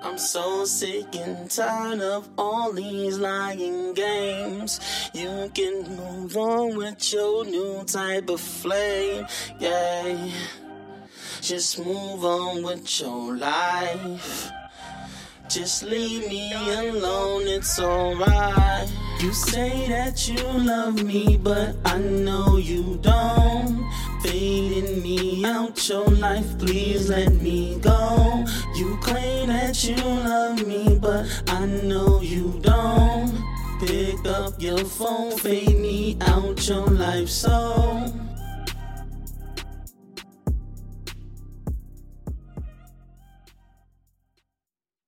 I'm so sick and tired of all these lying games. You can move on with your new type of flame, yeah. Just move on with your life. Just leave me alone, it's alright. You say that you love me, but I know you don't. Fading me out your life, please let me go. That you love me, but I know you don't. Pick up your phone, fade me out your life, so